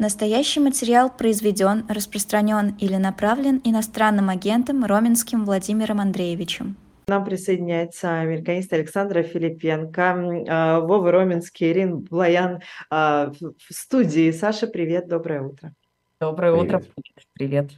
Настоящий материал произведен, распространен или направлен иностранным агентом Роменским Владимиром Андреевичем. К нам присоединяется американист Александра Филипенко, а, Вова Роменский, Ирин Блаян а, в студии. Саша, привет, доброе утро. Доброе привет. утро, привет.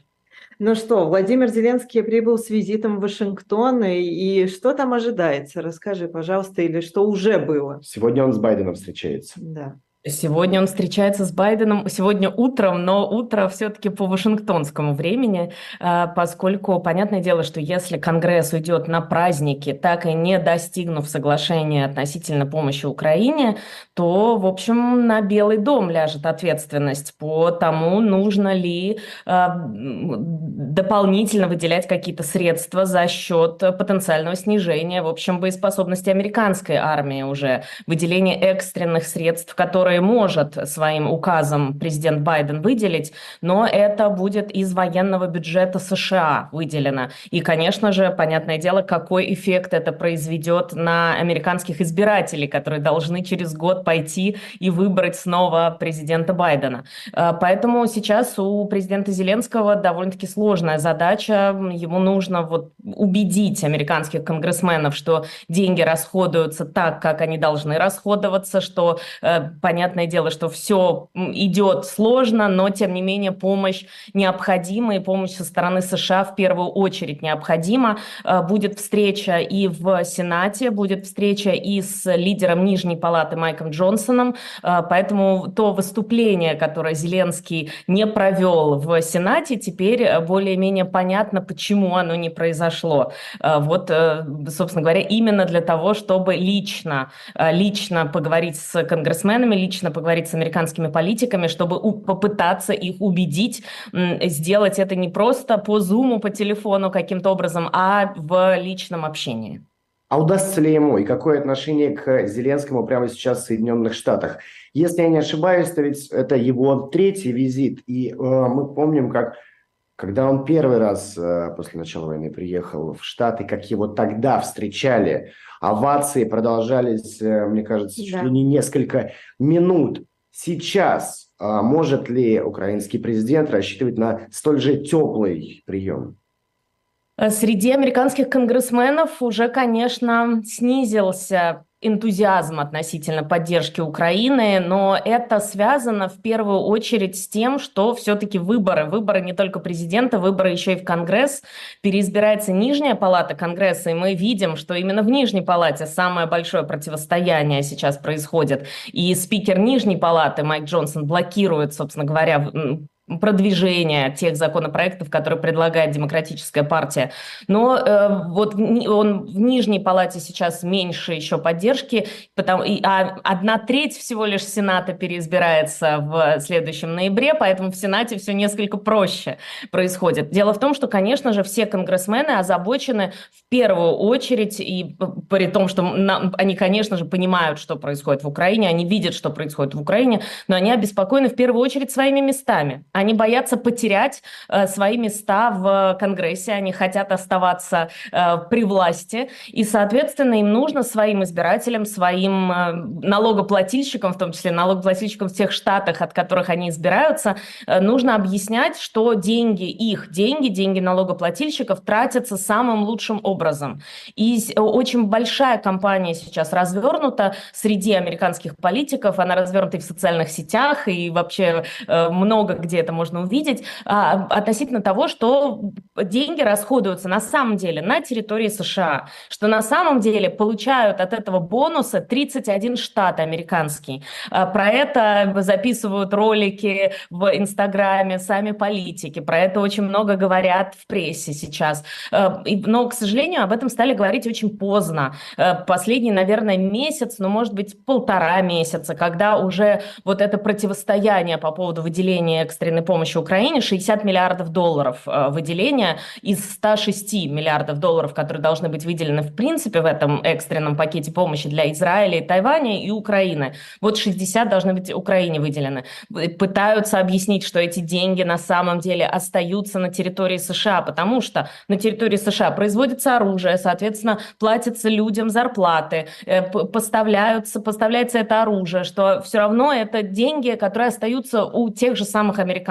Ну что, Владимир Зеленский прибыл с визитом в Вашингтон, и, и что там ожидается? Расскажи, пожалуйста, или что уже было? Сегодня он с Байденом встречается. Да. Сегодня он встречается с Байденом, сегодня утром, но утро все-таки по вашингтонскому времени, а, поскольку понятное дело, что если Конгресс уйдет на праздники, так и не достигнув соглашения относительно помощи Украине, то, в общем, на Белый дом ляжет ответственность по тому, нужно ли а, дополнительно выделять какие-то средства за счет потенциального снижения, в общем, боеспособности американской армии уже, выделение экстренных средств, которые которые может своим указом президент Байден выделить, но это будет из военного бюджета США выделено. И, конечно же, понятное дело, какой эффект это произведет на американских избирателей, которые должны через год пойти и выбрать снова президента Байдена. Э, поэтому сейчас у президента Зеленского довольно-таки сложная задача. Ему нужно вот убедить американских конгрессменов, что деньги расходуются так, как они должны расходоваться, что э, понятно, понятное дело, что все идет сложно, но тем не менее помощь необходима, и помощь со стороны США в первую очередь необходима. Э, будет встреча и в Сенате, будет встреча и с лидером Нижней Палаты Майком Джонсоном, э, поэтому то выступление, которое Зеленский не провел в Сенате, теперь э, более-менее понятно, почему оно не произошло. Вот, собственно говоря, именно для того, чтобы лично, лично поговорить с конгрессменами, лично поговорить с американскими политиками, чтобы попытаться их убедить сделать это не просто по зуму, по телефону каким-то образом, а в личном общении. А удастся ли ему и какое отношение к Зеленскому прямо сейчас в Соединенных Штатах? Если я не ошибаюсь, то ведь это его третий визит, и э, мы помним, как когда он первый раз э, после начала войны приехал в Штаты, как его тогда встречали, овации продолжались, э, мне кажется, чуть да. ли не несколько минут. Сейчас э, может ли украинский президент рассчитывать на столь же теплый прием? Среди американских конгрессменов уже, конечно, снизился энтузиазм относительно поддержки Украины, но это связано в первую очередь с тем, что все-таки выборы, выборы не только президента, выборы еще и в Конгресс, переизбирается нижняя палата Конгресса, и мы видим, что именно в нижней палате самое большое противостояние сейчас происходит. И спикер нижней палаты Майк Джонсон блокирует, собственно говоря, продвижения тех законопроектов, которые предлагает Демократическая партия. Но э, вот он в нижней палате сейчас меньше еще поддержки, потому, и, а одна треть всего лишь Сената переизбирается в следующем ноябре, поэтому в Сенате все несколько проще происходит. Дело в том, что, конечно же, все конгрессмены озабочены в первую очередь, и при том, что на, они, конечно же, понимают, что происходит в Украине, они видят, что происходит в Украине, но они обеспокоены в первую очередь своими местами. Они боятся потерять э, свои места в Конгрессе, они хотят оставаться э, при власти, и, соответственно, им нужно своим избирателям, своим э, налогоплательщикам, в том числе налогоплательщикам в тех штатах, от которых они избираются, э, нужно объяснять, что деньги, их деньги, деньги налогоплательщиков тратятся самым лучшим образом. И очень большая кампания сейчас развернута среди американских политиков, она развернута и в социальных сетях, и вообще э, много где это можно увидеть, а, относительно того, что деньги расходуются на самом деле на территории США, что на самом деле получают от этого бонуса 31 штат американский. А, про это записывают ролики в Инстаграме сами политики, про это очень много говорят в прессе сейчас. А, но, к сожалению, об этом стали говорить очень поздно. А, последний, наверное, месяц, ну, может быть, полтора месяца, когда уже вот это противостояние по поводу выделения экстренных экстренной помощи Украине 60 миллиардов долларов э, выделения из 106 миллиардов долларов, которые должны быть выделены в принципе в этом экстренном пакете помощи для Израиля, Тайваня и Украины. Вот 60 должны быть Украине выделены. Пытаются объяснить, что эти деньги на самом деле остаются на территории США, потому что на территории США производится оружие, соответственно, платятся людям зарплаты, э, поставляются, поставляется это оружие, что все равно это деньги, которые остаются у тех же самых американцев.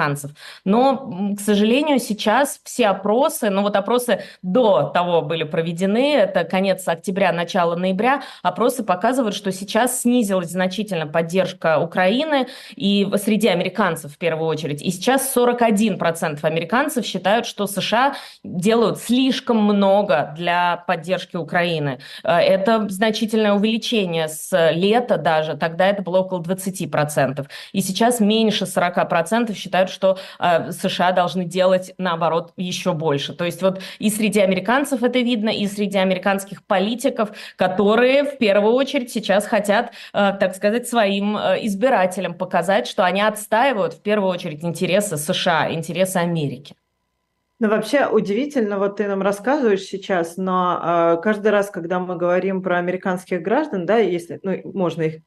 Но, к сожалению, сейчас все опросы, ну вот опросы до того были проведены, это конец октября, начало ноября, опросы показывают, что сейчас снизилась значительно поддержка Украины и среди американцев в первую очередь. И сейчас 41% американцев считают, что США делают слишком много для поддержки Украины. Э, это значительное увеличение с лета даже, тогда это было около 20%. И сейчас меньше 40% считают, что э, США должны делать, наоборот, еще больше. То есть вот и среди американцев это видно, и среди американских политиков, которые в первую очередь сейчас хотят, э, так сказать, своим избирателям показать, что они отстаивают в первую очередь интересы США, интересы Америки. Ну, вообще удивительно, вот ты нам рассказываешь сейчас, но э, каждый раз, когда мы говорим про американских граждан, да, если, ну, можно их,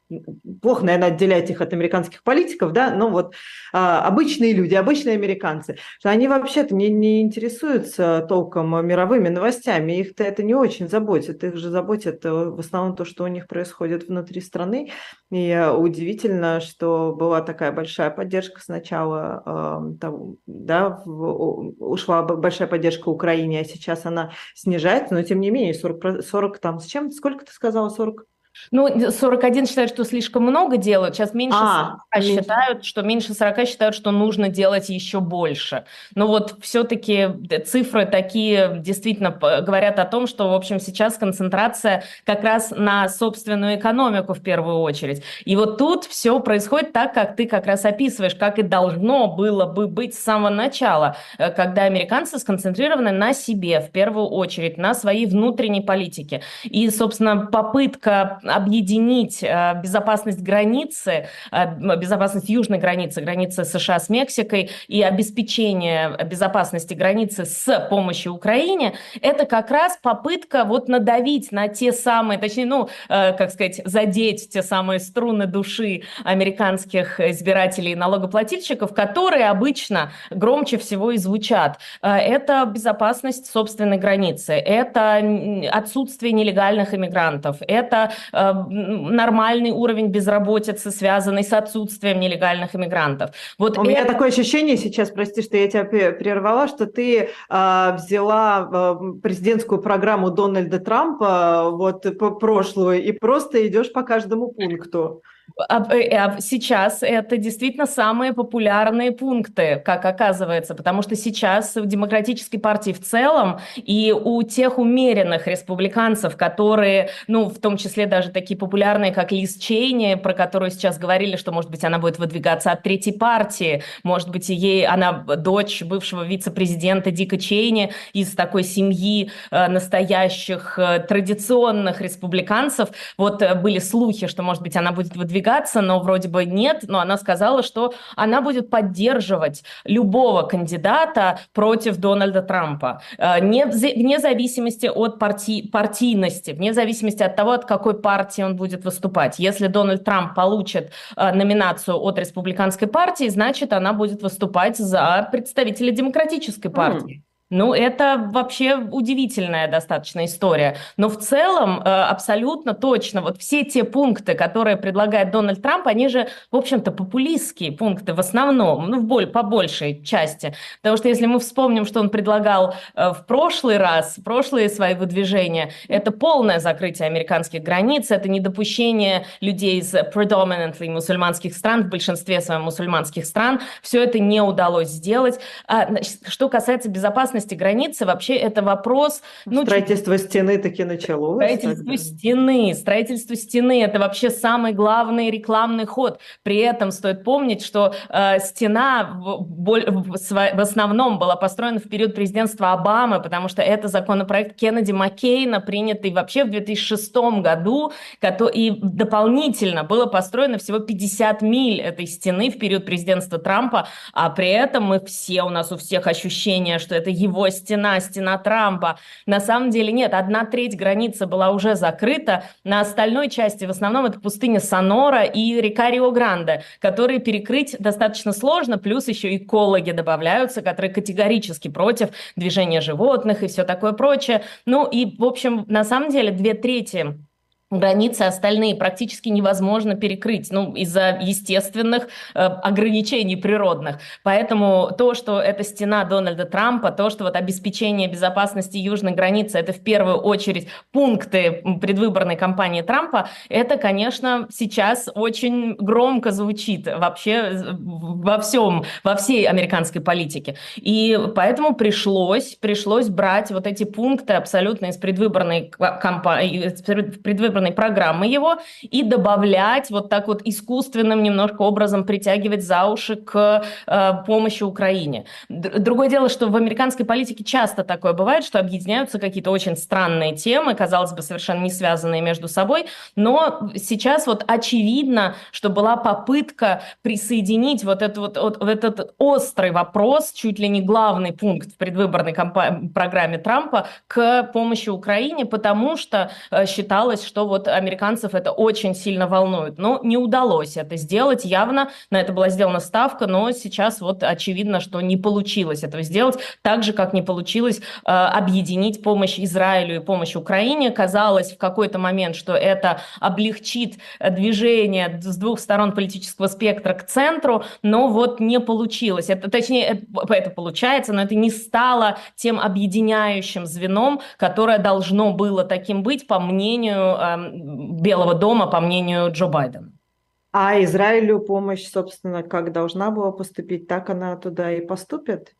плохо, наверное, отделять их от американских политиков, да, но вот э, обычные люди, обычные американцы, что они вообще-то не, не интересуются толком мировыми новостями, их-то это не очень заботит, их же заботит э, в основном то, что у них происходит внутри страны, и удивительно, что была такая большая поддержка сначала, э, там, да, в, ушла большая поддержка Украине, а сейчас она снижается, но тем не менее 40, 40 там с чем, сколько ты сказала, 40? Ну, 41 считают, что слишком много делают. Сейчас меньше а, 40 меньше. считают, что меньше 40 считают, что нужно делать еще больше. Но вот все-таки цифры такие действительно говорят о том, что, в общем, сейчас концентрация как раз на собственную экономику в первую очередь. И вот тут все происходит так, как ты как раз описываешь, как и должно было бы быть с самого начала, э, когда американцы сконцентрированы на себе в первую очередь, на своей внутренней политике. И, собственно, попытка объединить э, безопасность границы, э, безопасность южной границы, границы США с Мексикой и обеспечение безопасности границы с помощью Украине, это как раз попытка вот надавить на те самые, точнее, ну, э, как сказать, задеть те самые струны души американских избирателей и налогоплательщиков, которые обычно громче всего и звучат. Это безопасность собственной границы, это отсутствие нелегальных иммигрантов, это нормальный уровень безработицы, связанный с отсутствием нелегальных иммигрантов. Вот У это... меня такое ощущение сейчас, прости, что я тебя прервала, что ты э, взяла э, президентскую программу Дональда Трампа, вот прошлую, и просто идешь по каждому пункту. Э, а сейчас это действительно самые популярные пункты, как оказывается, потому что сейчас в демократической партии в целом и у тех умеренных республиканцев, которые, ну, в том числе даже такие популярные, как Лиз Чейни, про которую сейчас говорили, что, может быть, она будет выдвигаться от третьей партии, может быть, ей она дочь бывшего вице-президента Дика Чейни из такой семьи э, настоящих э, традиционных республиканцев. Вот были слухи, что, может быть, она будет выдвигаться выдвигаться, но вроде бы нет, но она сказала, что она будет поддерживать любого кандидата против Дональда Трампа, э, не, вне зависимости от парти, партийности, вне зависимости от того, от какой партии он будет выступать. Если Дональд Трамп получит э, номинацию от республиканской партии, значит, она будет выступать за представителя демократической партии. Ну, это вообще удивительная достаточно история. Но в целом э, абсолютно точно вот все те пункты, которые предлагает Дональд Трамп, они же, в общем-то, популистские пункты в основном, ну, в боль, по большей части. Потому что если мы вспомним, что он предлагал э, в прошлый раз, прошлые свои выдвижения, это полное закрытие американских границ, это недопущение людей из predominantly мусульманских стран, в большинстве своем мусульманских стран. Все это не удалось сделать. А, что касается безопасности, безопасности границы вообще это вопрос... Ну, строительство чуть... стены таки началось. Строительство тогда. стены. Строительство стены – это вообще самый главный рекламный ход. При этом стоит помнить, что э, стена в, в, в основном была построена в период президентства Обамы, потому что это законопроект Кеннеди Маккейна, принятый вообще в 2006 году, и дополнительно было построено всего 50 миль этой стены в период президентства Трампа, а при этом мы все, у нас у всех ощущение, что это его стена, стена Трампа. На самом деле нет, одна треть границы была уже закрыта, на остальной части в основном это пустыня Сонора и река Рио-Гранде, которые перекрыть достаточно сложно, плюс еще экологи добавляются, которые категорически против движения животных и все такое прочее. Ну и, в общем, на самом деле две трети границы остальные практически невозможно перекрыть, ну, из-за естественных э, ограничений природных. Поэтому то, что это стена Дональда Трампа, то, что вот обеспечение безопасности южной границы, это в первую очередь пункты предвыборной кампании Трампа, это, конечно, сейчас очень громко звучит вообще во всем, во всей американской политике. И поэтому пришлось, пришлось брать вот эти пункты абсолютно из предвыборной кампании, из предвыборной компьютерной программы его и добавлять вот так вот искусственным немножко образом притягивать за уши к э, помощи Украине. Другое дело, что в американской политике часто такое бывает, что объединяются какие-то очень странные темы, казалось бы, совершенно не связанные между собой, но сейчас вот очевидно, что была попытка присоединить вот этот вот, вот, этот острый вопрос, чуть ли не главный пункт в предвыборной программе Трампа к помощи Украине, потому что э, считалось, что вот американцев это очень сильно волнует. Но не удалось это сделать явно, на это была сделана ставка, но сейчас вот очевидно, что не получилось этого сделать, так же, как не получилось э, объединить помощь Израилю и помощь Украине. Казалось в какой-то момент, что это облегчит движение с двух сторон политического спектра к центру, но вот не получилось. Это, точнее, это, это получается, но это не стало тем объединяющим звеном, которое должно было таким быть, по мнению э, Белого дома, по мнению Джо Байдена. А Израилю помощь, собственно, как должна была поступить, так она туда и поступит?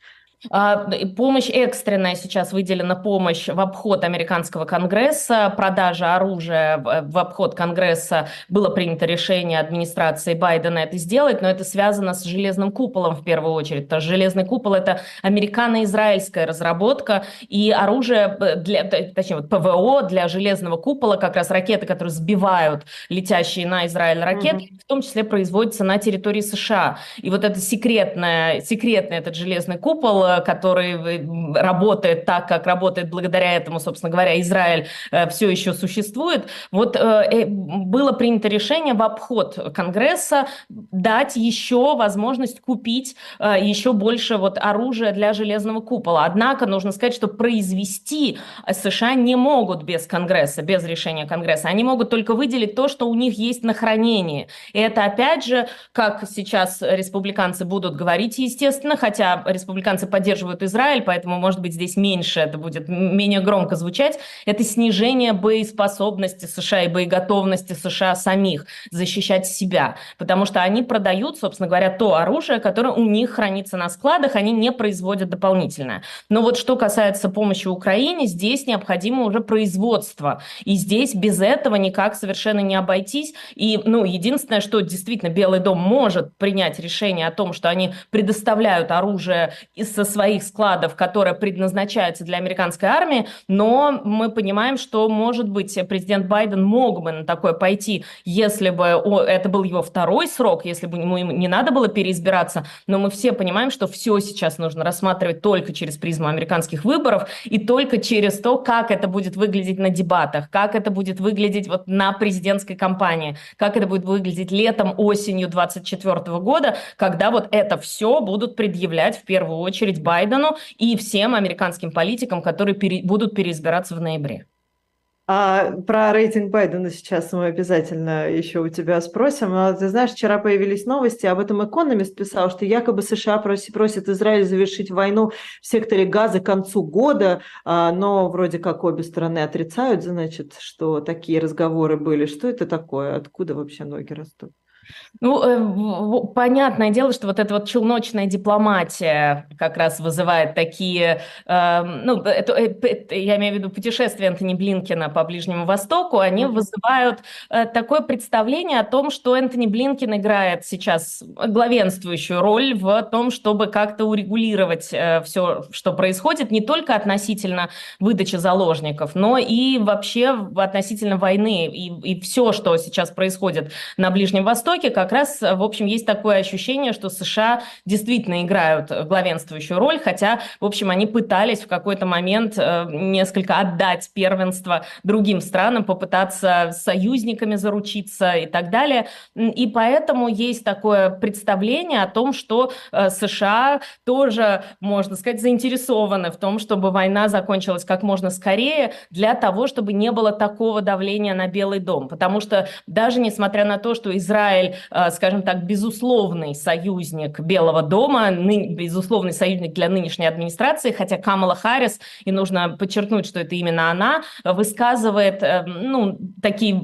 А, помощь экстренная сейчас выделена помощь в обход американского конгресса, продажа оружия в обход конгресса. Было принято решение администрации Байдена это сделать, но это связано с железным куполом в первую очередь. Потому что железный купол – это американо-израильская разработка, и оружие, э, для, точнее, вот ПВО для железного купола, как раз ракеты, которые сбивают летящие на Израиль ракеты, mm-hmm. в том числе производится на территории США. И вот это секретное, секретный этот железный купол – который работает так, как работает благодаря этому, собственно говоря, Израиль э, все еще существует. Вот э, э, было принято решение в обход Конгресса дать еще возможность купить еще больше вот оружия для железного купола. Однако нужно сказать, что произвести США не могут без Конгресса, без решения Конгресса. Они могут только выделить то, что у них есть на хранении. И это опять же, как сейчас республиканцы будут говорить, естественно, хотя республиканцы поддерживают Израиль, поэтому, может быть, здесь меньше это будет менее громко звучать, это снижение боеспособности США и боеготовности США самих защищать себя, потому что они продают, собственно говоря, то оружие, которое у них хранится на складах, они не производят дополнительное. Но вот что касается помощи Украине, здесь необходимо уже производство, и здесь без этого никак совершенно не обойтись, и, ну, единственное, что действительно Белый дом может принять решение о том, что они предоставляют оружие со своих складов, которое предназначается для американской армии, но мы понимаем, что, может быть, президент Байден мог бы на такое пойти, если бы это был его второй срок, если бы ему не надо было переизбираться, но мы все понимаем, что все сейчас нужно рассматривать только через призму американских выборов и только через то, как это будет выглядеть на дебатах, как это будет выглядеть вот на президентской кампании, как это будет выглядеть летом, осенью 2024 года, когда вот это все будут предъявлять в первую очередь очередь Байдену и всем американским политикам, которые пере, будут переизбираться в ноябре. А про рейтинг Байдена сейчас мы обязательно еще у тебя спросим. Но ты знаешь, вчера появились новости, об этом Экономист писал, что якобы США просит, просит Израиль завершить войну в секторе газа к концу года, а, но вроде как обе стороны отрицают, значит, что такие разговоры были. Что это такое? Откуда вообще ноги растут? Ну, э, понятное дело, что вот эта вот челночная дипломатия как раз вызывает такие, э, ну, это, это, я имею в виду путешествия Антони Блинкина по Ближнему Востоку, они вызывают э, такое представление о том, что Антони Блинкин играет сейчас главенствующую роль в том, чтобы как-то урегулировать э, все, что происходит, не только относительно выдачи заложников, но и вообще относительно войны и, и все, что сейчас происходит на Ближнем Востоке, как раз, в общем, есть такое ощущение, что США действительно играют главенствующую роль, хотя, в общем, они пытались в какой-то момент э, несколько отдать первенство другим странам, попытаться союзниками заручиться и так далее. И поэтому есть такое представление о том, что э, США тоже, можно сказать, заинтересованы в том, чтобы война закончилась как можно скорее, для того, чтобы не было такого давления на Белый дом. Потому что даже несмотря на то, что Израиль Э, скажем так, безусловный союзник Белого дома, безусловный союзник для нынешней администрации, хотя Камала Харрис, и нужно подчеркнуть, что это именно она, высказывает, э, ну, такие,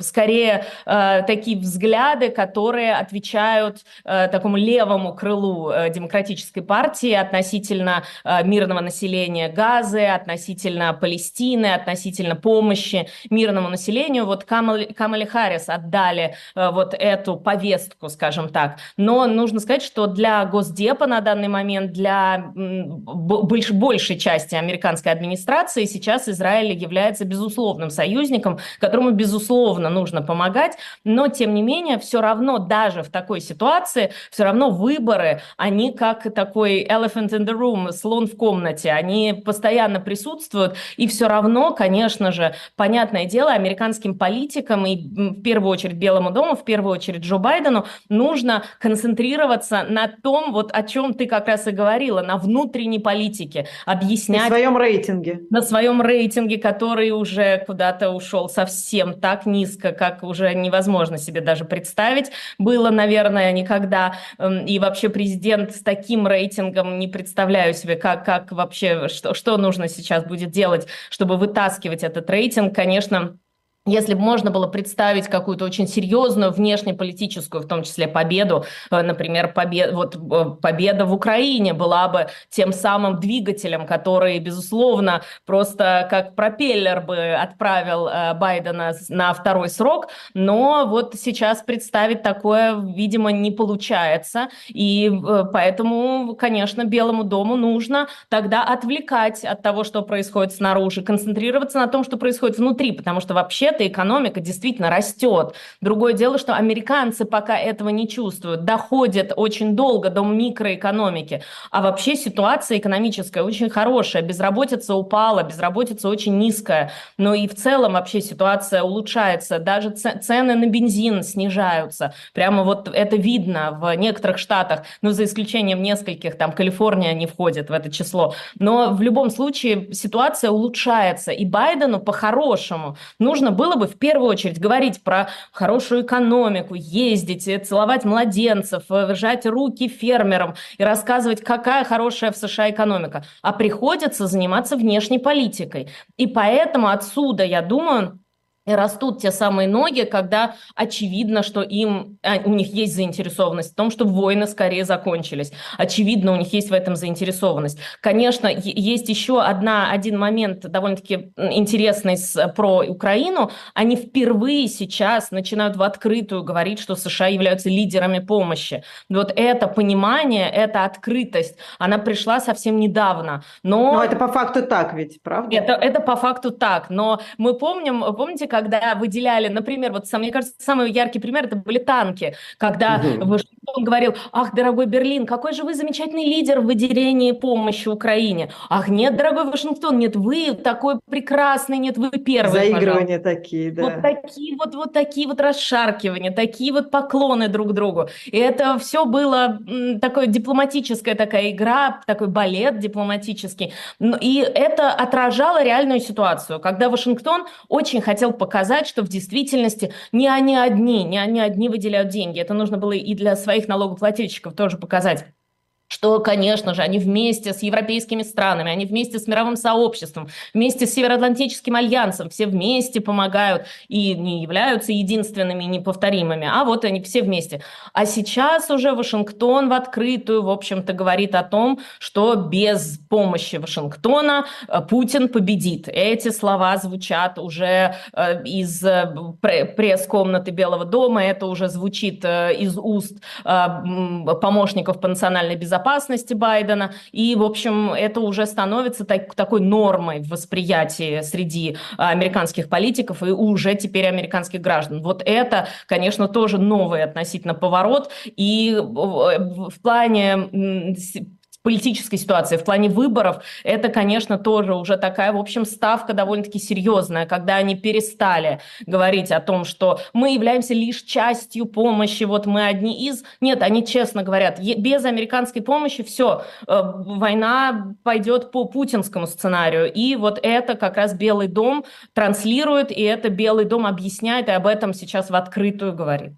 скорее, э, такие взгляды, которые отвечают такому левому крылу демократической партии относительно мирного населения Газы, относительно Палестины, относительно помощи мирному населению. Вот Камале, Камале Харрис отдали вот эту повестку, скажем так. Но нужно сказать, что для Госдепа на данный момент, для больш, большей части американской администрации сейчас Израиль является безусловным союзником, которому, безусловно, нужно помогать. Но, тем не менее, все равно даже в такой ситуации, все равно выборы, они как такой elephant in the room, слон в комнате, они постоянно присутствуют. И все равно, конечно же, понятное дело, американским политикам и в первую очередь Белому дому, в первую очередь Джо Байдену, нужно концентрироваться на том, вот о чем ты как раз и говорила, на внутренней политике, объяснять... На своем рейтинге. На своем рейтинге, который уже куда-то ушел совсем так низко, как уже невозможно себе даже представить. Было, наверное, никогда. Эм, и вообще президент с таким рейтингом не представляю себе, как, как вообще, что, что нужно сейчас будет делать, чтобы вытаскивать этот рейтинг. Конечно, если бы можно было представить какую-то очень серьезную внешнеполитическую, в том числе победу, э, например, побед, вот, э, победа в Украине была бы тем самым двигателем, который, безусловно, просто как пропеллер бы отправил э, Байдена на второй срок, но вот сейчас представить такое, видимо, не получается, и поэтому, конечно, Белому дому нужно тогда отвлекать от того, что происходит снаружи, концентрироваться на том, что происходит внутри, потому что вообще эта экономика действительно растет. Другое дело, что американцы пока этого не чувствуют, доходят очень долго до микроэкономики. А вообще ситуация экономическая очень хорошая, безработица упала, безработица очень низкая, но и в целом вообще ситуация улучшается, даже цены на бензин снижаются. Прямо вот это видно в некоторых штатах, ну за исключением нескольких, там Калифорния не входит в это число. Но в любом случае ситуация улучшается, и Байдену по-хорошему нужно было было бы в первую очередь говорить про хорошую экономику, ездить, э, целовать младенцев, э, жать руки фермерам и рассказывать, какая хорошая в США экономика. А приходится заниматься внешней политикой. И поэтому отсюда, я думаю, растут те самые ноги, когда очевидно, что им, а, у них есть заинтересованность в том, чтобы войны скорее закончились. Очевидно, у них есть в этом заинтересованность. Конечно, есть еще одна, один момент довольно-таки интересный с, про Украину. Они впервые сейчас начинают в открытую говорить, что США являются лидерами помощи. Вот это понимание, эта открытость, она пришла совсем недавно. Но, но это по факту так ведь, правда? Это, это по факту так. Но мы помним, помните, когда выделяли, например, вот мне кажется, самый яркий пример это были танки, когда угу. Вашингтон говорил, ах, дорогой Берлин, какой же вы замечательный лидер в выделении помощи Украине. Ах, нет, дорогой Вашингтон, нет, вы такой прекрасный, нет, вы первый. Заигрывания пожалуйста. такие, да. Вот такие вот, вот такие вот расшаркивания, такие вот поклоны друг другу. И это все было такое дипломатическая такая игра, такой балет дипломатический. И это отражало реальную ситуацию, когда Вашингтон очень хотел показать, что в действительности не они одни, не они одни выделяют деньги. Это нужно было и для своих налогоплательщиков тоже показать что конечно же, они вместе с европейскими странами, они вместе с мировым сообществом, вместе с Североатлантическим альянсом, все вместе помогают и не являются единственными неповторимыми, а вот они все вместе. А сейчас уже Вашингтон в открытую, в общем-то, говорит о том, что без помощи Вашингтона э, Путин победит. Эти слова звучат уже э, из э, пресс-комнаты Белого дома, это уже звучит из уст помощников по национальной безопасности, безопасности Байдена. И, в общем, это уже становится так, такой нормой в восприятии среди американских политиков и уже теперь американских граждан. Вот это, конечно, тоже новый относительно поворот. И в плане политической ситуации, в плане выборов, это, конечно, тоже уже такая, в общем, ставка довольно-таки серьезная, когда они перестали говорить о том, что мы являемся лишь частью помощи, вот мы одни из. Нет, они честно говорят, без американской помощи все, э, война пойдет по путинскому сценарию. И вот это как раз Белый дом транслирует, и это Белый дом объясняет, и об этом сейчас в открытую говорит.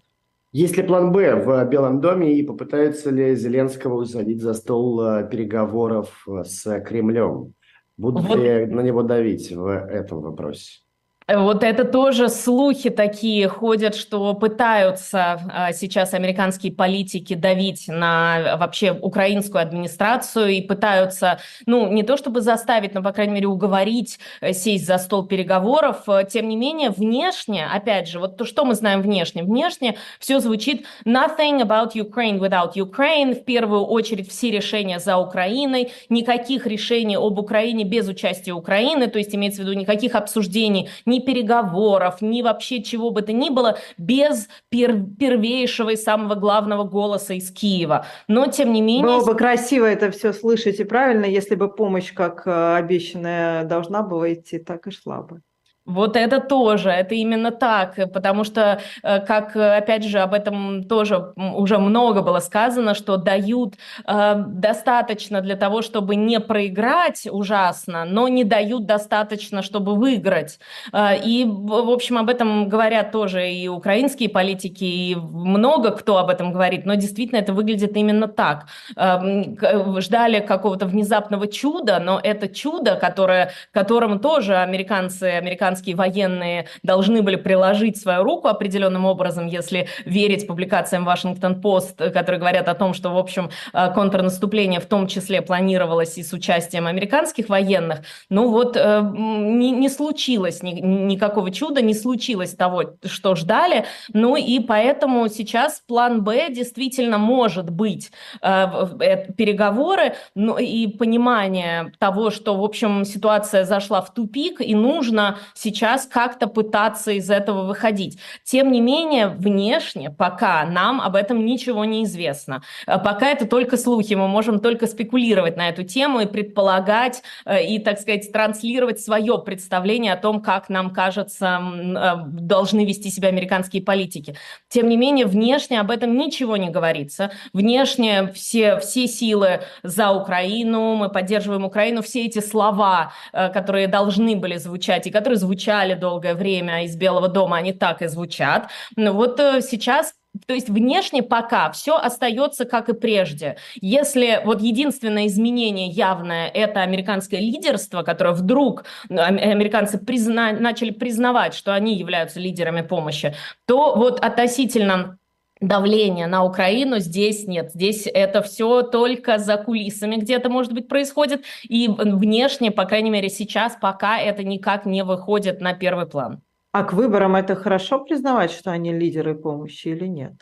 Есть ли план «Б» в Белом доме и попытаются ли Зеленского усадить за стол э, переговоров э, с Кремлем? Будут вот. ли на него давить в этом вопросе? Вот это тоже слухи такие ходят, что пытаются а, сейчас американские политики давить на вообще украинскую администрацию и пытаются, ну, не то чтобы заставить, но, по крайней мере, уговорить э, сесть за стол переговоров. Тем не менее, внешне, опять же, вот то, что мы знаем внешне, внешне все звучит nothing about Ukraine without Ukraine, в первую очередь все решения за Украиной, никаких решений об Украине без участия Украины, то есть имеется в виду никаких обсуждений, ни ни переговоров, ни вообще чего бы то ни было без пер первейшего и самого главного голоса из Киева. Но, тем не менее... Было бы красиво это все слышать и правильно, если бы помощь, как э, обещанная, должна была идти, так и шла бы. Вот это тоже, это именно так, потому что, э, как, опять же, об этом тоже уже много было сказано, что дают э, достаточно для того, чтобы не проиграть ужасно, но не дают достаточно, чтобы выиграть. Э, и, в общем, об этом говорят тоже и украинские политики, и много кто об этом говорит, но действительно это выглядит именно так. Э, ждали какого-то внезапного чуда, но это чудо, которое, которому тоже американцы, американцы американские военные должны были приложить свою руку определенным образом, если верить публикациям Вашингтон-Пост, которые говорят о том, что, в общем, э, контрнаступление в том числе планировалось и с участием американских военных. Ну вот э, не, не случилось ни, никакого чуда, не случилось того, что ждали. Ну и поэтому сейчас план «Б» действительно может быть э, переговоры ну, и понимание того, что, в общем, ситуация зашла в тупик, и нужно сейчас как-то пытаться из этого выходить. Тем не менее, внешне пока нам об этом ничего не известно. Э, пока это только слухи, мы можем только спекулировать на эту тему и предполагать, э, и, так сказать, транслировать свое представление о том, как нам кажется, э, должны вести себя американские политики. Тем не менее, внешне об этом ничего не говорится. Внешне все, все силы за Украину, мы поддерживаем Украину, все эти слова, которые должны были звучать и которые звучат звучали долгое время из Белого дома, они так и звучат. Но вот э, сейчас то есть внешне пока все остается как и прежде. Если вот единственное изменение явное – это американское лидерство, которое вдруг американцы призна, начали признавать, что они являются лидерами помощи, то вот относительно давления на Украину здесь нет. Здесь это все только за кулисами где-то, может быть, происходит. И внешне, по крайней мере, сейчас пока это никак не выходит на первый план. А к выборам это хорошо признавать, что они лидеры помощи или нет?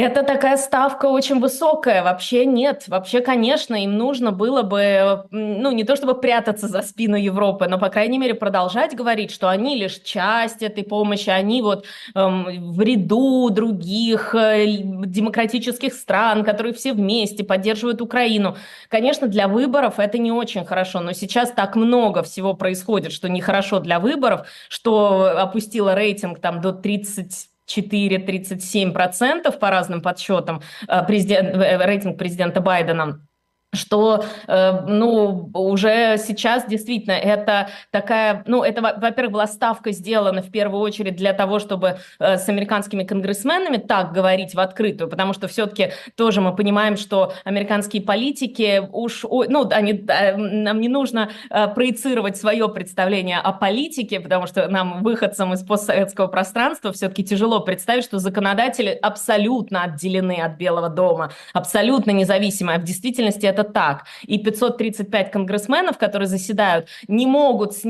Это такая ставка очень высокая. Вообще нет. Вообще, конечно, им нужно было бы, ну, не то чтобы прятаться за спину Европы, но, по крайней мере, продолжать говорить, что они лишь часть этой помощи, они вот эм, в ряду других э, демократических стран, которые все вместе поддерживают Украину. Конечно, для выборов это не очень хорошо, но сейчас так много всего происходит, что нехорошо для выборов, что опустило рейтинг там до 30 4-37% по разным подсчетам э, президент, э, рейтинг президента Байдена что, э, ну, уже сейчас действительно это такая, ну, это, во-первых, была ставка сделана в первую очередь для того, чтобы э, с американскими конгрессменами так говорить в открытую, потому что все-таки тоже мы понимаем, что американские политики уж, ну, они, э, нам не нужно проецировать свое представление о политике, потому что нам, выходцам из постсоветского пространства, все-таки тяжело представить, что законодатели абсолютно отделены от Белого дома, абсолютно независимы, а в действительности это это так. И 535 конгрессменов, которые заседают, не могут с,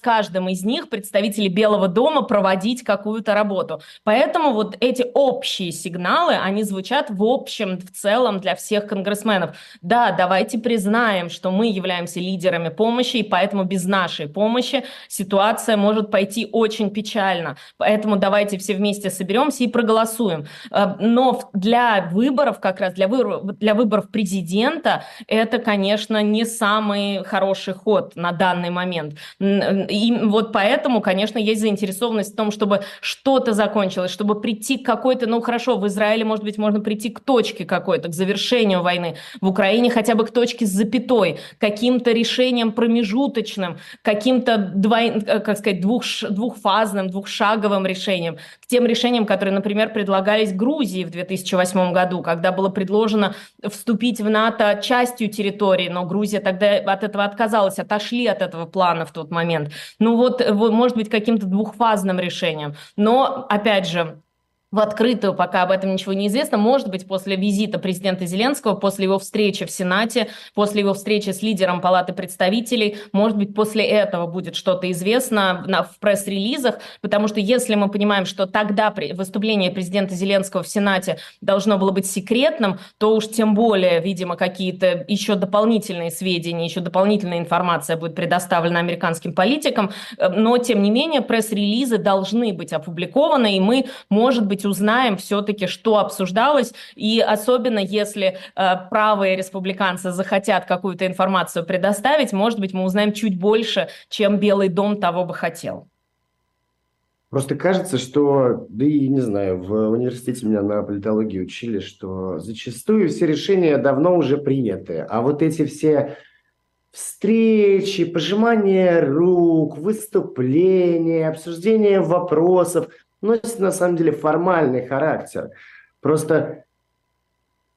каждым из них представители Белого дома проводить какую-то работу. Поэтому вот эти общие сигналы, они звучат в общем, в целом для всех конгрессменов. Да, давайте признаем, что мы являемся лидерами помощи, и поэтому без нашей помощи ситуация может пойти очень печально. Поэтому давайте все вместе соберемся и проголосуем. Э, но для выборов, как раз для выборов президента, это, конечно, не самый хороший ход на данный момент. И вот поэтому, конечно, есть заинтересованность в том, чтобы что-то закончилось, чтобы прийти к какой-то, ну хорошо, в Израиле, может быть, можно прийти к точке какой-то, к завершению войны, в Украине хотя бы к точке с запятой, каким-то решением промежуточным, каким-то, двой, э, как сказать, двух, двухфазным, двухшаговым решением, к тем решениям, которые, например, предлагались Грузии в 2008 году, когда было предложено вступить в НАТО частью территории, но Грузия тогда от этого отказалась, отошли от этого плана в тот момент. Ну вот, может быть, каким-то двухфазным решением. Но, опять же, в открытую, пока об этом ничего не известно. Может быть, после визита президента Зеленского, после его встречи в Сенате, после его встречи с лидером Палаты представителей, может быть, после этого будет что-то известно на, в пресс-релизах, потому что если мы понимаем, что тогда выступление президента Зеленского в Сенате должно было быть секретным, то уж тем более, видимо, какие-то еще дополнительные сведения, еще дополнительная информация будет предоставлена американским политикам, но, тем не менее, пресс-релизы должны быть опубликованы, и мы, может быть, быть, узнаем все-таки, что обсуждалось, и особенно если э, правые республиканцы захотят какую-то информацию предоставить, может быть, мы узнаем чуть больше, чем Белый дом того бы хотел. Просто кажется, что, да и не знаю, в университете меня на политологии учили, что зачастую все решения давно уже приняты, а вот эти все встречи, пожимание рук, выступления, обсуждение вопросов, носит на самом деле формальный характер. Просто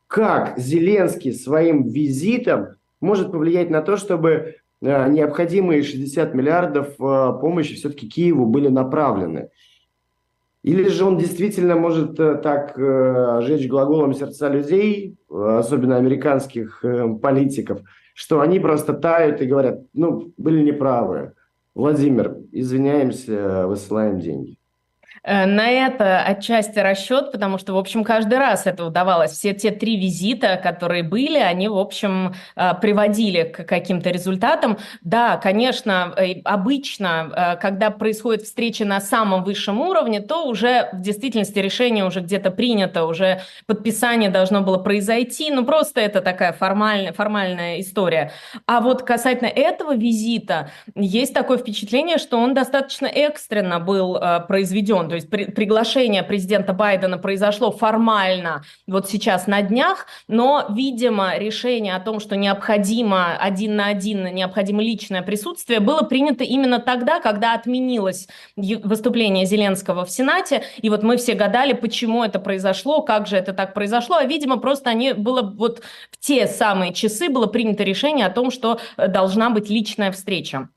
как Зеленский своим визитом может повлиять на то, чтобы э, необходимые 60 миллиардов э, помощи все-таки Киеву были направлены? Или же он действительно может э, так жечь глаголом сердца людей, особенно американских политиков, что они просто тают и говорят, ну, были неправы. Владимир, извиняемся, высылаем деньги. Э, на это отчасти расчет, потому что, в общем, каждый раз это удавалось. Все те три визита, которые были, они, в общем, э, приводили к каким-то результатам. Да, конечно, э, обычно, когда происходит встреча на самом высшем уровне, то уже в действительности решение уже где-то принято, уже подписание должно было произойти, ну просто это такая формальная, формальная история. А вот касательно этого визита, есть такое впечатление, что он достаточно экстренно был произведен то есть при, приглашение президента Байдена произошло формально вот сейчас на днях, но, видимо, решение о том, что необходимо один на один, необходимо личное присутствие, было принято именно тогда, когда отменилось выступление Зеленского в Сенате, и вот мы все гадали, почему это произошло, как же это так произошло, а, видимо, просто они было вот в те самые часы было принято решение о том, что э, должна быть личная встреча.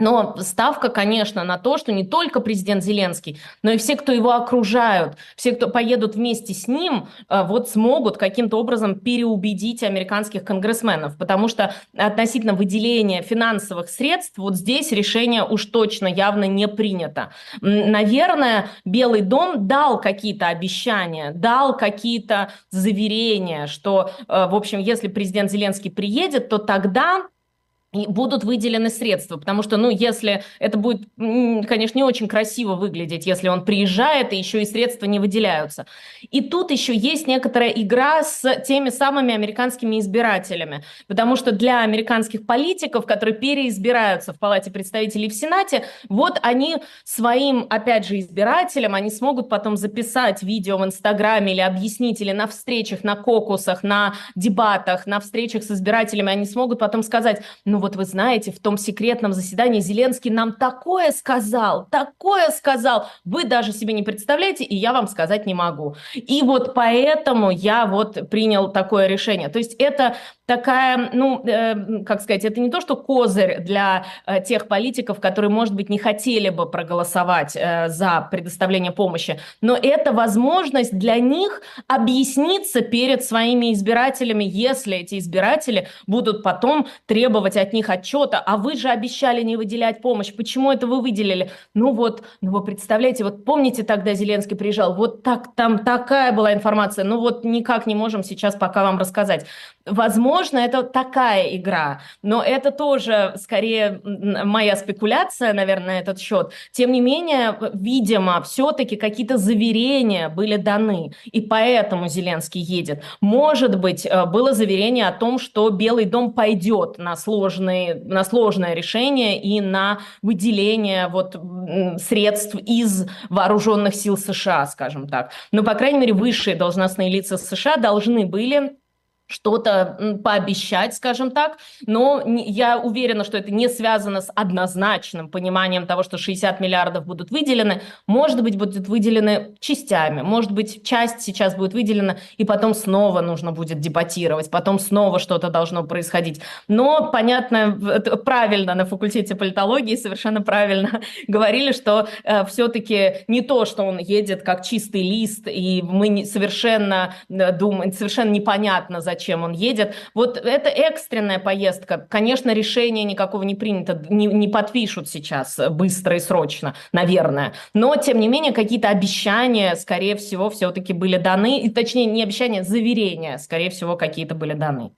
Но ставка, конечно, на то, что не только президент Зеленский, но и все, кто его окружают, все, кто поедут вместе с ним, э, вот смогут каким-то образом переубедить американских конгрессменов. Потому что относительно выделения финансовых средств, вот здесь решение уж точно явно не принято. Наверное, Белый дом дал какие-то обещания, дал какие-то заверения, что, э, в общем, если президент Зеленский приедет, то тогда будут выделены средства, потому что, ну, если это будет, конечно, не очень красиво выглядеть, если он приезжает, и еще и средства не выделяются. И тут еще есть некоторая игра с теми самыми американскими избирателями, потому что для американских политиков, которые переизбираются в Палате представителей в Сенате, вот они своим, опять же, избирателям, они смогут потом записать видео в Инстаграме или объяснить, или на встречах, на кокусах, на дебатах, на встречах с избирателями, они смогут потом сказать, ну, вот вы знаете, в том секретном заседании Зеленский нам такое сказал, такое сказал, вы даже себе не представляете, и я вам сказать не могу. И вот поэтому я вот принял такое решение. То есть это такая, ну, э, как сказать, это не то, что козырь для э, тех политиков, которые, может быть, не хотели бы проголосовать э, за предоставление помощи, но это возможность для них объясниться перед своими избирателями, если эти избиратели будут потом требовать от них отчета, а вы же обещали не выделять помощь, почему это вы выделили? Ну вот, ну вы представляете, вот помните тогда Зеленский приезжал, вот так, там такая была информация, ну вот никак не можем сейчас пока вам рассказать. Возможно, это такая игра, но это тоже скорее моя спекуляция, наверное, на этот счет. Тем не менее, видимо, все-таки какие-то заверения были даны, и поэтому Зеленский едет. Может быть, э, было заверение о том, что Белый дом пойдет на, сложные, на сложное решение и на выделение вот средств из вооруженных сил США, скажем так. Но, по крайней мере, высшие должностные лица США должны были что-то пообещать, скажем так, но я уверена, что это не связано с однозначным пониманием того, что 60 миллиардов будут выделены. Может быть, будут выделены частями, может быть, часть сейчас будет выделена, и потом снова нужно будет дебатировать, потом снова что-то должно происходить. Но, понятно, правильно на факультете политологии, совершенно правильно говорили, что э, все-таки не то, что он едет как чистый лист, и мы не, совершенно э, думаем, совершенно непонятно, зачем зачем он едет. Вот это экстренная поездка. Конечно, решение никакого не принято, не, не подпишут сейчас быстро и срочно, наверное. Но, тем не менее, какие-то обещания, скорее всего, все-таки были даны. И, точнее, не обещания, заверения, скорее всего, какие-то были даны.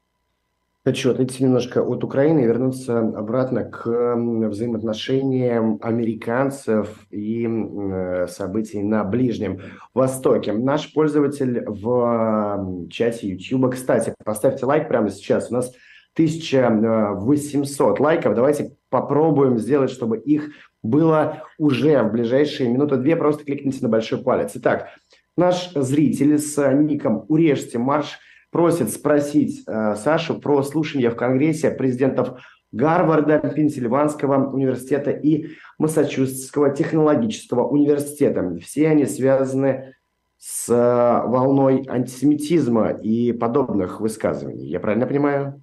Хочу отойти немножко от Украины и вернуться обратно к взаимоотношениям американцев и э, событий на Ближнем Востоке. Наш пользователь в чате YouTube, кстати, поставьте лайк прямо сейчас. У нас 1800 лайков. Давайте попробуем сделать, чтобы их было уже в ближайшие минуты две. Просто кликните на большой палец. Итак, наш зритель с ником «Урежьте марш» просит спросить э, Сашу про слушания в Конгрессе президентов Гарварда, Пенсильванского университета и Массачусетского технологического университета. Все они связаны с э, волной антисемитизма и подобных высказываний. Я правильно понимаю?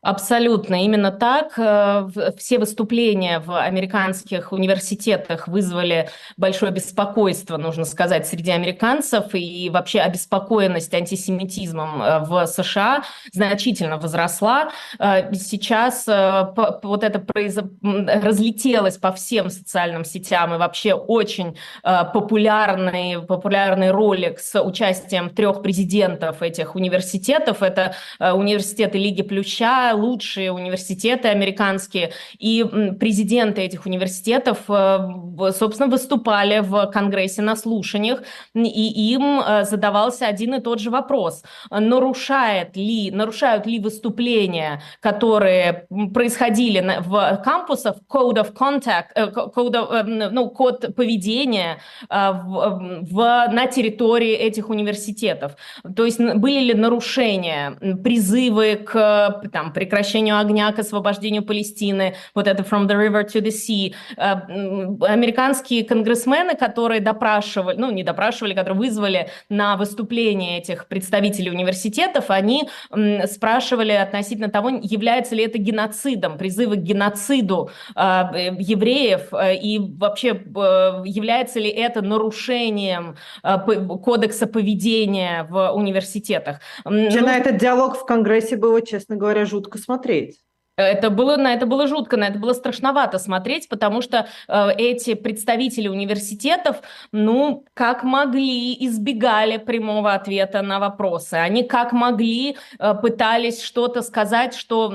Абсолютно, именно так. Э, все выступления в американских университетах вызвали большое беспокойство, нужно сказать, среди американцев, и вообще обеспокоенность антисемитизмом э, в США значительно возросла. Э, сейчас вот это произ... разлетелось по всем социальным сетям, и вообще очень популярный, популярный ролик с участием трех президентов этих университетов. Это университеты Лиги Плюща, лучшие университеты американские, и президенты этих университетов, э, собственно, выступали в Конгрессе на слушаниях, и им э, задавался один и тот же вопрос. Нарушает ли, нарушают ли выступления, которые происходили в кампусах, code of contact, э, code of, ну, код поведения в, в, на территории этих университетов? То есть были ли нарушения, призывы к там, прекращению огня, к освобождению Палестины, вот это «From the river to the sea». Э, американские конгрессмены, которые допрашивали, ну, не допрашивали, которые вызвали на выступление этих представителей университетов, они спрашивали относительно того, является ли это геноцидом, призывы к геноциду э, евреев, э, и вообще является ли это нарушением кодекса поведения в университетах. Вообще, ну, этот диалог в Конгрессе было, честно говоря, жутко жутко смотреть. Это было, на это было жутко, на это было страшновато смотреть, потому что э, эти представители университетов, ну, как могли, избегали прямого ответа на вопросы. Они как могли э, пытались что-то сказать, что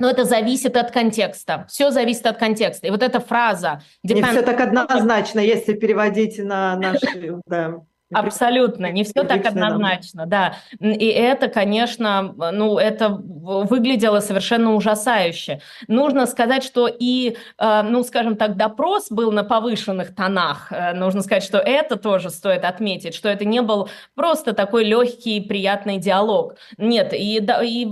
Но это зависит от контекста. Все зависит от контекста. И вот эта фраза... Не все так однозначно, если переводить на наши... Да. Абсолютно, не все так однозначно, да. И это, конечно, ну, это выглядело совершенно ужасающе. Нужно сказать, что и, э, ну, скажем так, допрос был на повышенных тонах. Э, нужно сказать, что это тоже стоит отметить, что это не был просто такой легкий, приятный диалог. Нет, и, и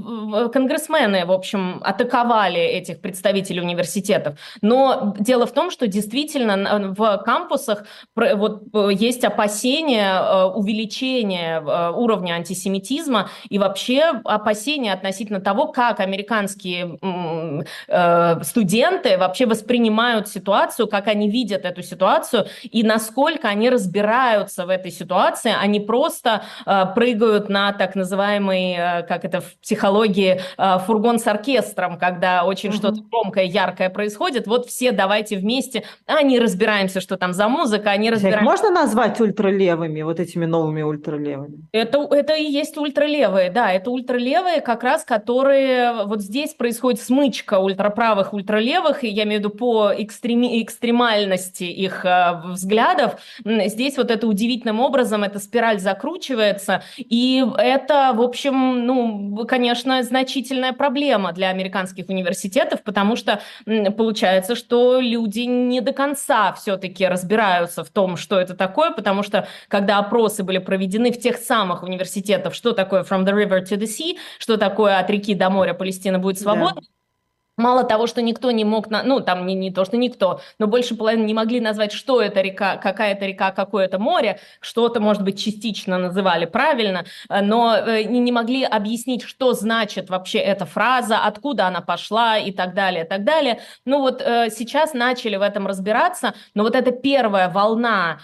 конгрессмены, в общем, атаковали этих представителей университетов. Но дело в том, что действительно в кампусах вот э, есть опасения Э, увеличение э, уровня антисемитизма и вообще опасения относительно того, как американские э, студенты вообще воспринимают ситуацию, как они видят эту ситуацию и насколько они разбираются в этой ситуации, они просто прыгают на так называемый, как это в психологии, фургон с оркестром, когда очень mm-hmm. что-то громкое, яркое происходит, вот все давайте вместе, а не разбираемся, что там за музыка, они разбираемся. Можно назвать ультралевыми? Вот этими новыми ультралевыми? Это, это и есть ультралевые, да, это ультралевые как раз, которые, вот здесь происходит смычка ультраправых, ультралевых, и я имею в виду по экстреми, экстремальности их э, взглядов, здесь вот это удивительным образом, эта спираль закручивается, и это, в общем, ну, конечно, значительная проблема для американских университетов, потому что получается, что люди не до конца все-таки разбираются в том, что это такое, потому что когда когда опросы были проведены в тех самых университетах, что такое From the River to the Sea, что такое от реки до моря Палестина будет свободна, да. Мало того, что никто не мог, ну, там не, не то, что никто, но больше половины не могли назвать, что это река, какая это река, какое это море, что-то, может быть, частично называли правильно, э, но э, не, не могли объяснить, что значит вообще эта фраза, откуда она пошла и так далее, и так далее. Ну вот э, сейчас начали в этом разбираться, но вот эта первая волна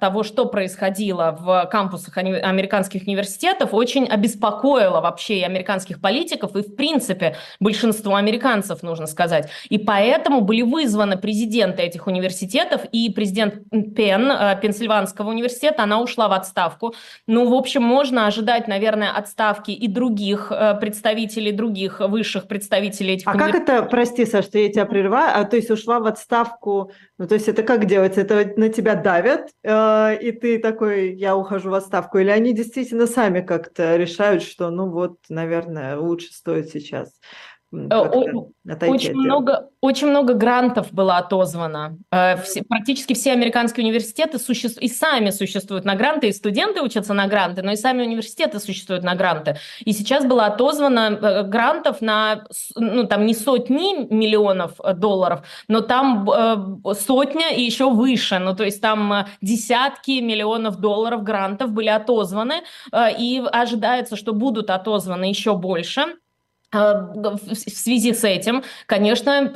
того, что происходило в кампусах американских университетов, очень обеспокоила вообще и американских политиков, и, в принципе, большинство американцев американцев, нужно сказать. И поэтому были вызваны президенты этих университетов, и президент Пен, э, Пенсильванского университета, она ушла в отставку. Ну, в общем, можно ожидать, наверное, отставки и других э, представителей, других высших представителей этих А как это, прости, Саш, что я тебя прерываю, а то есть ушла в отставку, ну, то есть это как делается? Это на тебя давят, э, и ты такой, я ухожу в отставку, или они действительно сами как-то решают, что, ну вот, наверное, лучше стоит сейчас очень много, очень много грантов было отозвано. Э, все, практически все американские университеты существуют, и сами существуют на гранты, и студенты учатся на гранты, но и сами университеты существуют на гранты. И сейчас было отозвано э, грантов на, ну, там не сотни миллионов э, долларов, но там э, сотня и еще выше. Ну, то есть там десятки миллионов долларов грантов были отозваны, э, и ожидается, что будут отозваны еще больше. А, в связи с этим, конечно,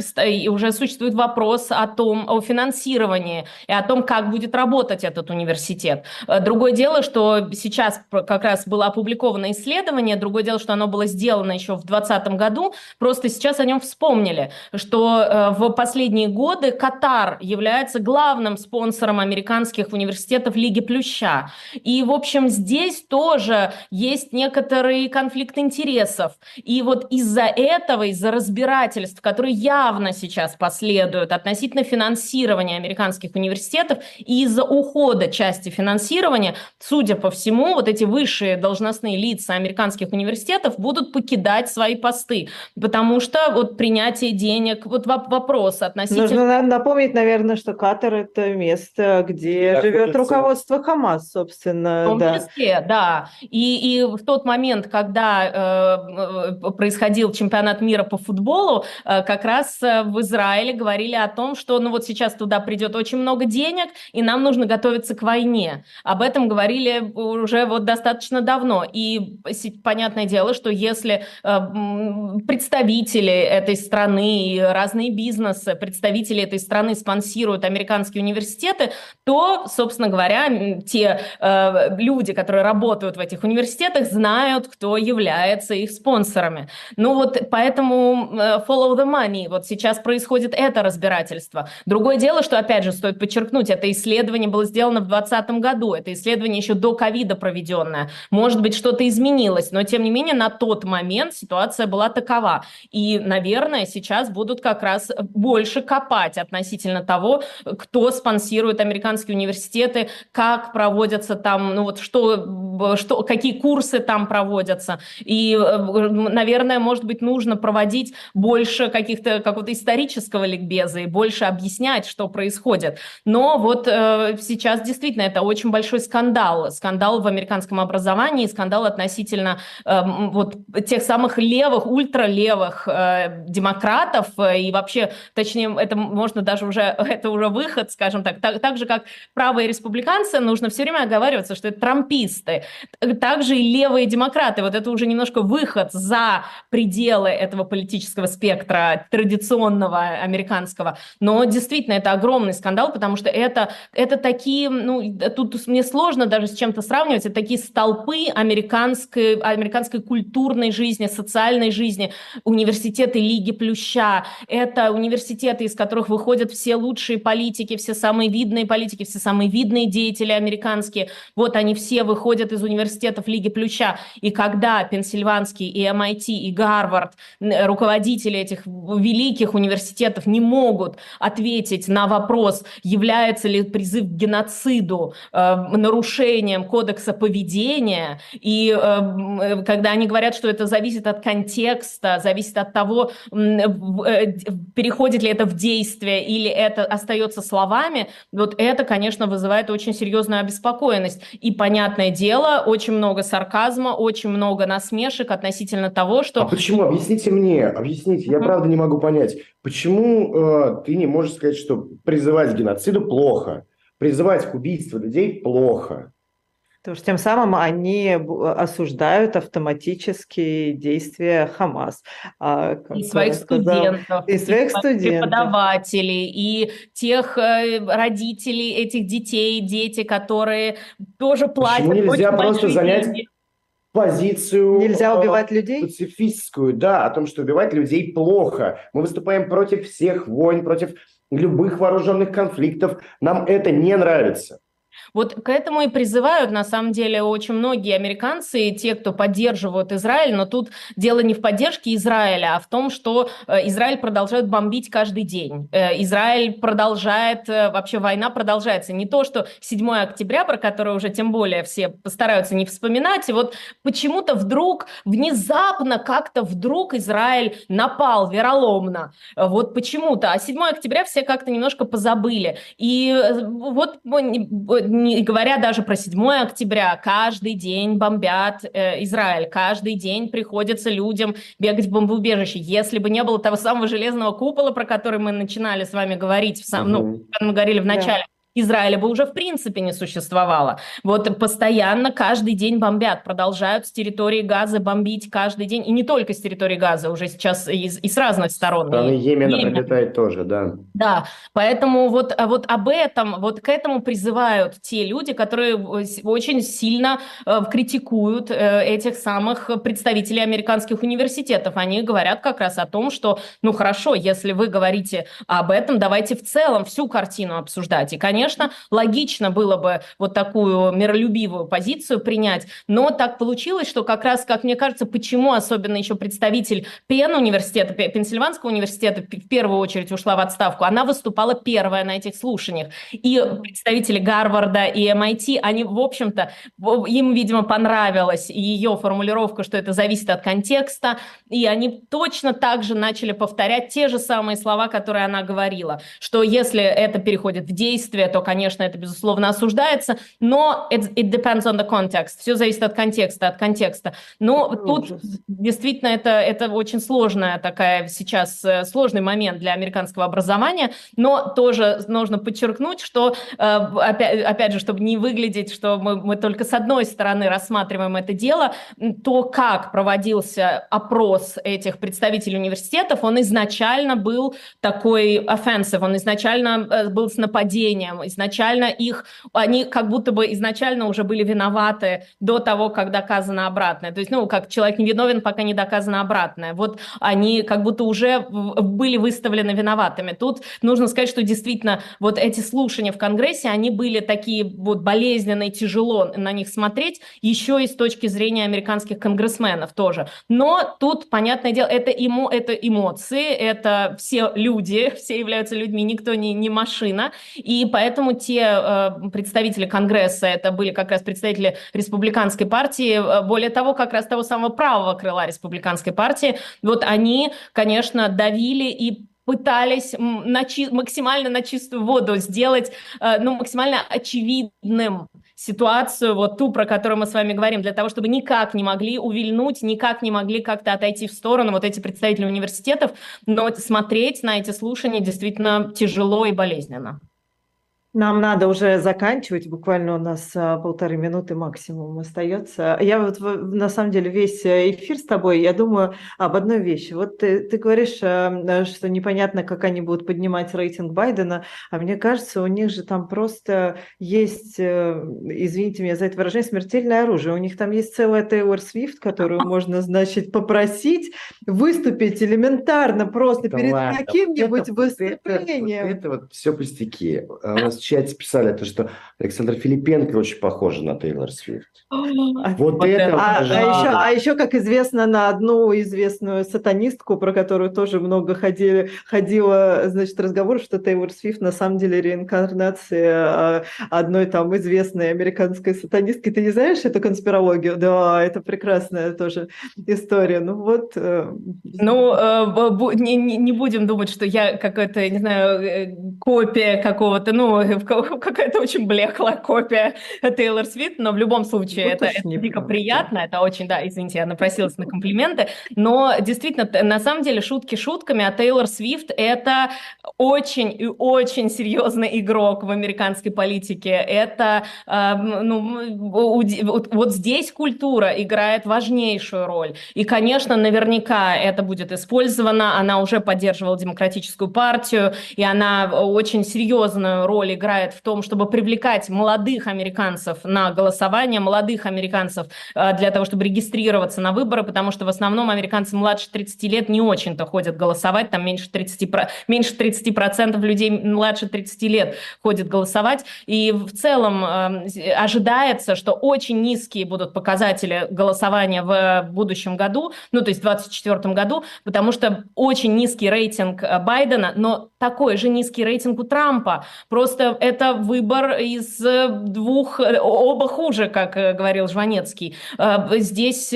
уже существует вопрос о том, о финансировании и о том, как будет работать этот университет. А, другое дело, что сейчас как раз было опубликовано исследование, другое дело, что оно было сделано еще в 2020 году, просто сейчас о нем вспомнили, что э, в последние годы Катар является главным спонсором американских университетов Лиги Плюща. И, в общем, здесь тоже есть некоторый конфликт интересов. И вот из-за этого, из-за разбирательств, которые явно сейчас последуют относительно финансирования американских университетов, и из-за ухода части финансирования, судя по всему, вот эти высшие должностные лица американских университетов будут покидать свои посты, потому что вот принятие денег, вот вопрос относительно... Нужно напомнить, наверное, что Катар – это место, где да, живет руководство Хамас, собственно. В том да. числе, да. И, и в тот момент, когда э, э происходил чемпионат мира по футболу, э, как раз э, в Израиле говорили о том, что ну вот сейчас туда придет очень много денег, и нам нужно готовиться к войне. Об этом говорили уже вот достаточно давно. И понятное дело, что если э, представители этой страны, разные бизнесы, представители этой страны спонсируют американские университеты, то, собственно говоря, те люди, которые работают в этих университетах, знают, кто является их спонсорами. Ну вот поэтому э, follow the money. Вот сейчас происходит это разбирательство. Другое дело, что, опять же, стоит подчеркнуть, это исследование было сделано в 2020 году. Это исследование еще до ковида проведенное. Может быть, что-то изменилось, но, тем не менее, на тот момент ситуация была такова. И, наверное, сейчас будут как раз больше копать относительно того, кто спонсирует американские университеты, как проводятся там, ну вот что, что какие курсы там проводятся. И, э, наверное, может быть, нужно проводить больше каких-то какого-то исторического ликбеза и больше объяснять, что происходит. Но вот э, сейчас действительно это очень большой скандал. Скандал в американском образовании, скандал относительно э, вот тех самых левых, ультралевых э, демократов и вообще, точнее, это можно даже уже, это уже выход, скажем так, так, так же, как правые республиканцы, нужно все время оговариваться, что это трамписты. Также и левые демократы, вот это уже немножко выход за пределы этого политического спектра традиционного американского. Но действительно, это огромный скандал, потому что это, это такие, ну, тут мне сложно даже с чем-то сравнивать, это такие столпы американской, американской культурной жизни, социальной жизни, университеты Лиги Плюща, это университеты, из которых выходят все лучшие политики, все самые видные политики, все самые видные деятели американские, вот они все выходят из университетов Лиги Плюща, и когда Пенсильванский и MIT и Гарвард, руководители этих великих университетов не могут ответить на вопрос, является ли призыв к геноциду э, нарушением кодекса поведения, и э, э, когда они говорят, что это зависит от контекста, зависит от того, э, переходит ли это в действие или это остается словами, вот это, конечно, вызывает очень серьезную обеспокоенность. И, понятное дело, очень много сарказма, очень много насмешек относительно того, что... А почему? Объясните мне, объясните, я правда не могу понять, почему э, ты не можешь сказать, что призывать к геноциду плохо, призывать к убийству людей плохо? Потому что тем самым они осуждают автоматически действия Хамас. А, и своих сказал, студентов, и своих студентов. преподавателей, и тех э, родителей этих детей, дети, которые тоже платят Почему нельзя просто занять деньги? Позицию... Нельзя убивать людей? Пацифистскую, да, о том, что убивать людей плохо. Мы выступаем против всех войн, против любых вооруженных конфликтов. Нам это не нравится. Вот к этому и призывают, на самом деле, очень многие американцы, те, кто поддерживают Израиль, но тут дело не в поддержке Израиля, а в том, что э, Израиль продолжает бомбить каждый день. Э, Израиль продолжает, э, вообще война продолжается. Не то, что 7 октября, про который уже тем более все постараются не вспоминать, и вот почему-то вдруг, внезапно, как-то вдруг Израиль напал вероломно. Вот почему-то. А 7 октября все как-то немножко позабыли. И вот не говоря даже про 7 октября, каждый день бомбят э, Израиль, каждый день приходится людям бегать в бомбоубежище. Если бы не было того самого железного купола, про который мы начинали с вами говорить, в сам, uh-huh. ну, мы говорили в начале, Израиля бы уже в принципе не существовало. Вот постоянно каждый день бомбят, продолжают с территории Газа бомбить каждый день, и не только с территории Газа, уже сейчас и, и с разных сторон. Страны Йемена Йемен. прилетает тоже, да. Да, поэтому вот, а вот об этом, вот к этому призывают те люди, которые очень сильно э, критикуют э, этих самых представителей американских университетов. Они говорят как раз о том, что, ну хорошо, если вы говорите об этом, давайте в целом всю картину обсуждать. И, конечно, конечно, логично было бы вот такую миролюбивую позицию принять, но так получилось, что как раз, как мне кажется, почему особенно еще представитель Пен университета, Пенсильванского университета в первую очередь ушла в отставку, она выступала первая на этих слушаниях. И представители Гарварда и MIT, они, в общем-то, им, видимо, понравилась ее формулировка, что это зависит от контекста, и они точно так же начали повторять те же самые слова, которые она говорила, что если это переходит в действие, то, конечно, это, безусловно, осуждается, но it, it depends on the context. Все зависит от контекста, от контекста. Но ну, тут ужас. действительно это, это очень сложная такая сейчас, э, сложный момент для американского образования, но тоже нужно подчеркнуть, что, э, опять, опять же, чтобы не выглядеть, что мы, мы только с одной стороны рассматриваем это дело, то, как проводился опрос этих представителей университетов, он изначально был такой offensive, он изначально э, был с нападением, изначально их, они как будто бы изначально уже были виноваты до того, как доказано обратное. То есть, ну, как человек не виновен, пока не доказано обратное. Вот они как будто уже были выставлены виноватыми. Тут нужно сказать, что действительно вот эти слушания в Конгрессе, они были такие вот болезненные, тяжело на них смотреть, еще и с точки зрения американских конгрессменов тоже. Но тут, понятное дело, это, эмо, это эмоции, это все люди, все являются людьми, никто не, не машина, и поэтому те э, представители Конгресса, это были как раз представители республиканской партии, э, более того, как раз того самого правого крыла республиканской партии, вот они, конечно, давили и пытались на чи- максимально на чистую воду сделать, э, ну, максимально очевидным ситуацию, вот ту, про которую мы с вами говорим, для того, чтобы никак не могли увильнуть, никак не могли как-то отойти в сторону вот эти представители университетов, но смотреть на эти слушания действительно тяжело и болезненно. Нам надо уже заканчивать, буквально у нас а, полторы минуты максимум остается. Я вот на самом деле весь э, эфир с тобой, я думаю об одной вещи. Вот ты, ты говоришь, а, что непонятно, как они будут поднимать рейтинг Байдена, а мне кажется, у них же там просто есть, э, извините меня за это выражение, смертельное оружие. У них там есть целая Тейлор Свифт, которую можно, значит, попросить выступить элементарно просто да перед каким-нибудь выступлением. Это, это, это вот все пустяки. А у нас чате писали, то, что Александр Филипенко очень похожа на Тейлор Свифт. Вот, вот это. А, а, еще, а еще, как известно, на одну известную сатанистку, про которую тоже много ходили, ходило, значит, разговор, что Тейлор Свифт на самом деле реинкарнация а, одной там известной американской сатанистки. Ты не знаешь эту конспирологию? Да, это прекрасная тоже история. Ну вот. Э, ну, э, не, не будем думать, что я какая-то, не знаю, э, копия какого-то, ну, какая-то очень блеклая копия Тейлор Свифт, но в любом случае это, это дико приятно, это очень, да, извините, я напросилась на комплименты, но действительно, на самом деле, шутки шутками, а Тейлор Свифт это очень и очень серьезный игрок в американской политике, это, э, ну, вот здесь культура играет важнейшую роль, и, конечно, наверняка это будет использовано, она уже поддерживала демократическую партию, и она очень серьезную роль играет в том, чтобы привлекать молодых американцев на голосование, молодых американцев э, для того, чтобы регистрироваться на выборы, потому что в основном американцы младше 30 лет не очень-то ходят голосовать, там меньше 30, меньше 30% людей младше 30 лет ходят голосовать, и в целом э, ожидается, что очень низкие будут показатели голосования в будущем году, ну то есть в 2024 году, потому что очень низкий рейтинг э, Байдена, но такой же низкий рейтинг у Трампа, просто это выбор из э, двух, э, оба хуже, как э, говорил Жванецкий. Здесь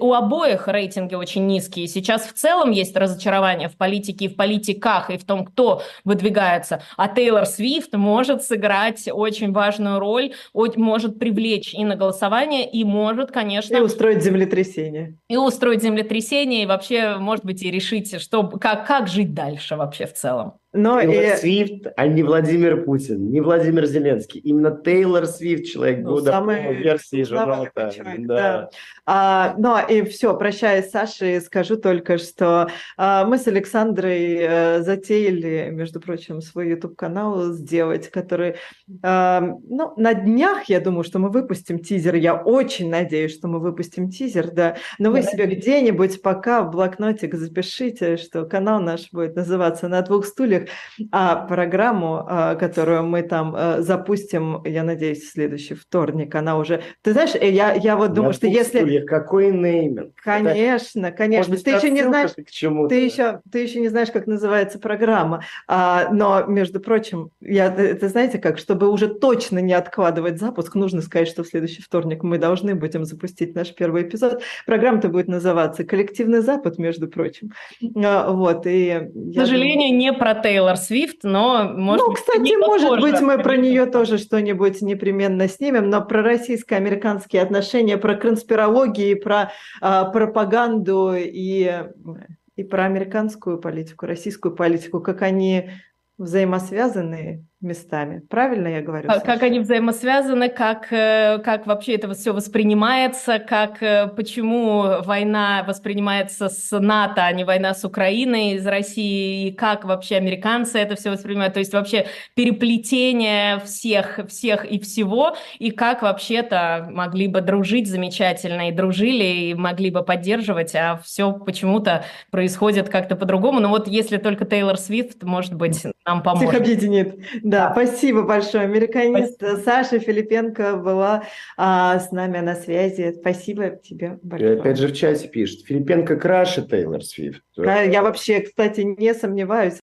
у обоих рейтинги очень низкие. Сейчас в целом есть разочарование в политике и в политиках, и в том, кто выдвигается. А Тейлор Свифт может сыграть очень важную роль, может привлечь и на голосование, и может, конечно... И устроить землетрясение. И устроить землетрясение, и вообще, может быть, и решить, что, как, как жить дальше вообще в целом. Но Тейлор и... Свифт, а не Владимир Путин, не Владимир Зеленский. Именно Тейлор Свифт, человек ну, года самый, по версии журнала Да. да. А, ну и все, прощаясь с Сашей, скажу только, что а, мы с Александрой а, затеяли, между прочим, свой YouTube-канал сделать, который, а, ну, на днях, я думаю, что мы выпустим тизер. Я очень надеюсь, что мы выпустим тизер, да. Но вы да. себе где-нибудь пока в блокнотик запишите, что канал наш будет называться «На двух стульях», а программу, а, которую мы там а, запустим, я надеюсь, в следующий вторник, она уже... Ты знаешь, э, я, я вот думаю, что если... Какой нейминг? Конечно, конечно. Может, ты еще не знаешь, ты еще, ты еще не знаешь, как называется программа. А, но, между прочим, я, это знаете как, чтобы уже точно не откладывать запуск, нужно сказать, что в следующий вторник мы должны будем запустить наш первый эпизод. Программа-то будет называться «Коллективный Запад», между прочим. Вот, и... К сожалению, думаю... не про Тейлор Свифт, но может Ну, кстати, может быть, мы про нее тоже что-нибудь непременно снимем, но про российско-американские отношения, про конспирологию, про э, пропаганду и, и про американскую политику, российскую политику, как они взаимосвязаны, местами. Правильно я говорю? Как, как они взаимосвязаны, как, э, как вообще это все воспринимается, как, э, почему война воспринимается с НАТО, а не война с Украиной из России, и как вообще американцы это все воспринимают, то есть вообще переплетение всех, всех и всего, и как вообще-то могли бы дружить замечательно, и дружили, и могли бы поддерживать, а все почему-то происходит как-то по-другому. Но вот если только Тейлор Свифт, может быть, нам поможет. Всех объединит. Да, спасибо большое. Американист спасибо. Саша Филипенко была а, с нами на связи. Спасибо тебе большое. И опять же в чате пишет. Филипенко краше Тейлор Свифт. Я вообще, кстати, не сомневаюсь.